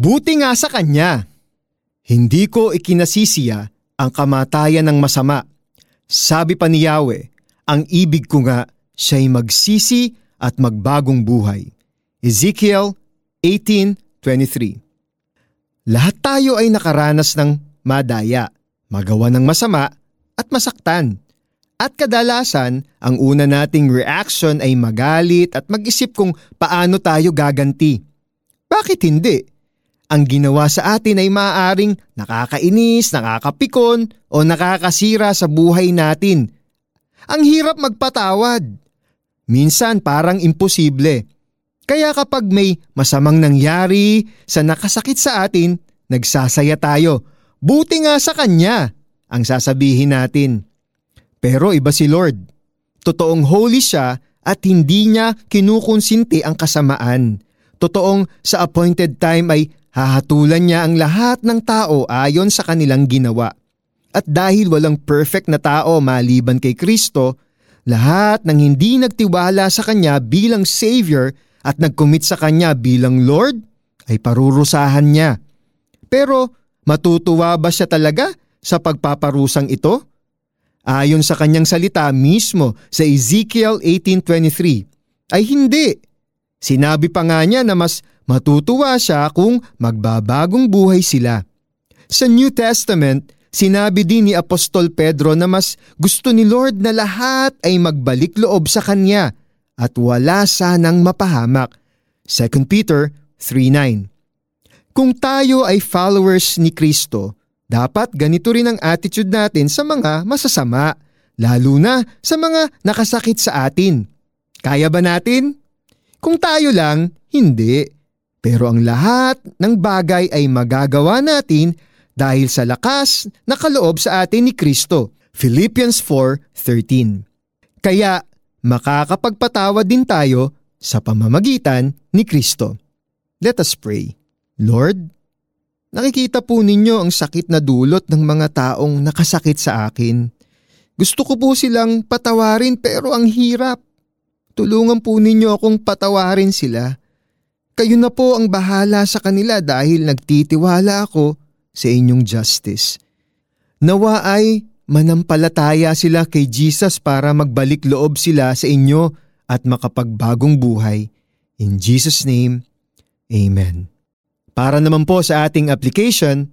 Buti nga sa kanya. Hindi ko ikinasisiya ang kamatayan ng masama. Sabi pa ni Yahweh, ang ibig ko nga siya'y magsisi at magbagong buhay. Ezekiel 18.23 Lahat tayo ay nakaranas ng madaya, magawa ng masama at masaktan. At kadalasan, ang una nating reaction ay magalit at mag-isip kung paano tayo gaganti. Bakit hindi? Ang ginawa sa atin ay maaaring nakakainis, nakakapikon o nakakasira sa buhay natin. Ang hirap magpatawad. Minsan parang imposible. Kaya kapag may masamang nangyari sa nakasakit sa atin, nagsasaya tayo. Buti nga sa kanya, ang sasabihin natin. Pero iba si Lord. Totoong holy siya at hindi niya kinukonsinti ang kasamaan. Totoong sa appointed time ay hahatulan niya ang lahat ng tao ayon sa kanilang ginawa. At dahil walang perfect na tao maliban kay Kristo, lahat ng hindi nagtiwala sa Kanya bilang Savior at nag-commit sa Kanya bilang Lord ay parurusahan niya. Pero matutuwa ba siya talaga sa pagpaparusang ito? Ayon sa kanyang salita mismo sa Ezekiel 18.23 ay hindi. Sinabi pa nga niya na mas matutuwa siya kung magbabagong buhay sila. Sa New Testament, sinabi din ni Apostol Pedro na mas gusto ni Lord na lahat ay magbalik loob sa Kanya at wala sanang mapahamak. 2 Peter 3.9 Kung tayo ay followers ni Kristo, dapat ganito rin ang attitude natin sa mga masasama, lalo na sa mga nakasakit sa atin. Kaya ba natin? Kung tayo lang, hindi. Pero ang lahat ng bagay ay magagawa natin dahil sa lakas na kaloob sa atin ni Kristo. Philippians 4.13 Kaya makakapagpatawad din tayo sa pamamagitan ni Kristo. Let us pray. Lord, nakikita po ninyo ang sakit na dulot ng mga taong nakasakit sa akin. Gusto ko po silang patawarin pero ang hirap. Tulungan po ninyo akong patawarin sila. Kayo na po ang bahala sa kanila dahil nagtitiwala ako sa inyong justice. Nawa ay manampalataya sila kay Jesus para magbalik loob sila sa inyo at makapagbagong buhay. In Jesus' name, Amen. Para naman po sa ating application,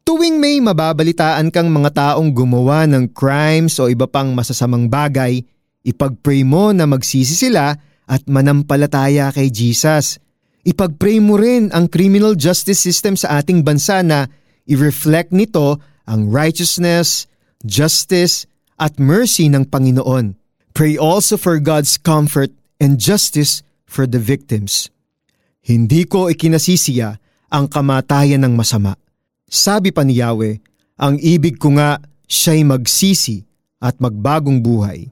tuwing may mababalitaan kang mga taong gumawa ng crimes o iba pang masasamang bagay, Ipag-pray mo na magsisi sila at manampalataya kay Jesus. Ipag-pray mo rin ang criminal justice system sa ating bansa na i-reflect nito ang righteousness, justice, at mercy ng Panginoon. Pray also for God's comfort and justice for the victims. Hindi ko ikinasisiya ang kamatayan ng masama. Sabi pa ni Yahweh, ang ibig ko nga siya'y magsisi at magbagong buhay.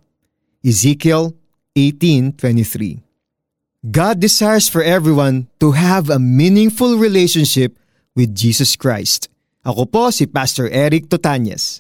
Ezekiel 18:23. God desires for everyone to have a meaningful relationship with Jesus Christ. Ako po si Pastor Eric Totanyes.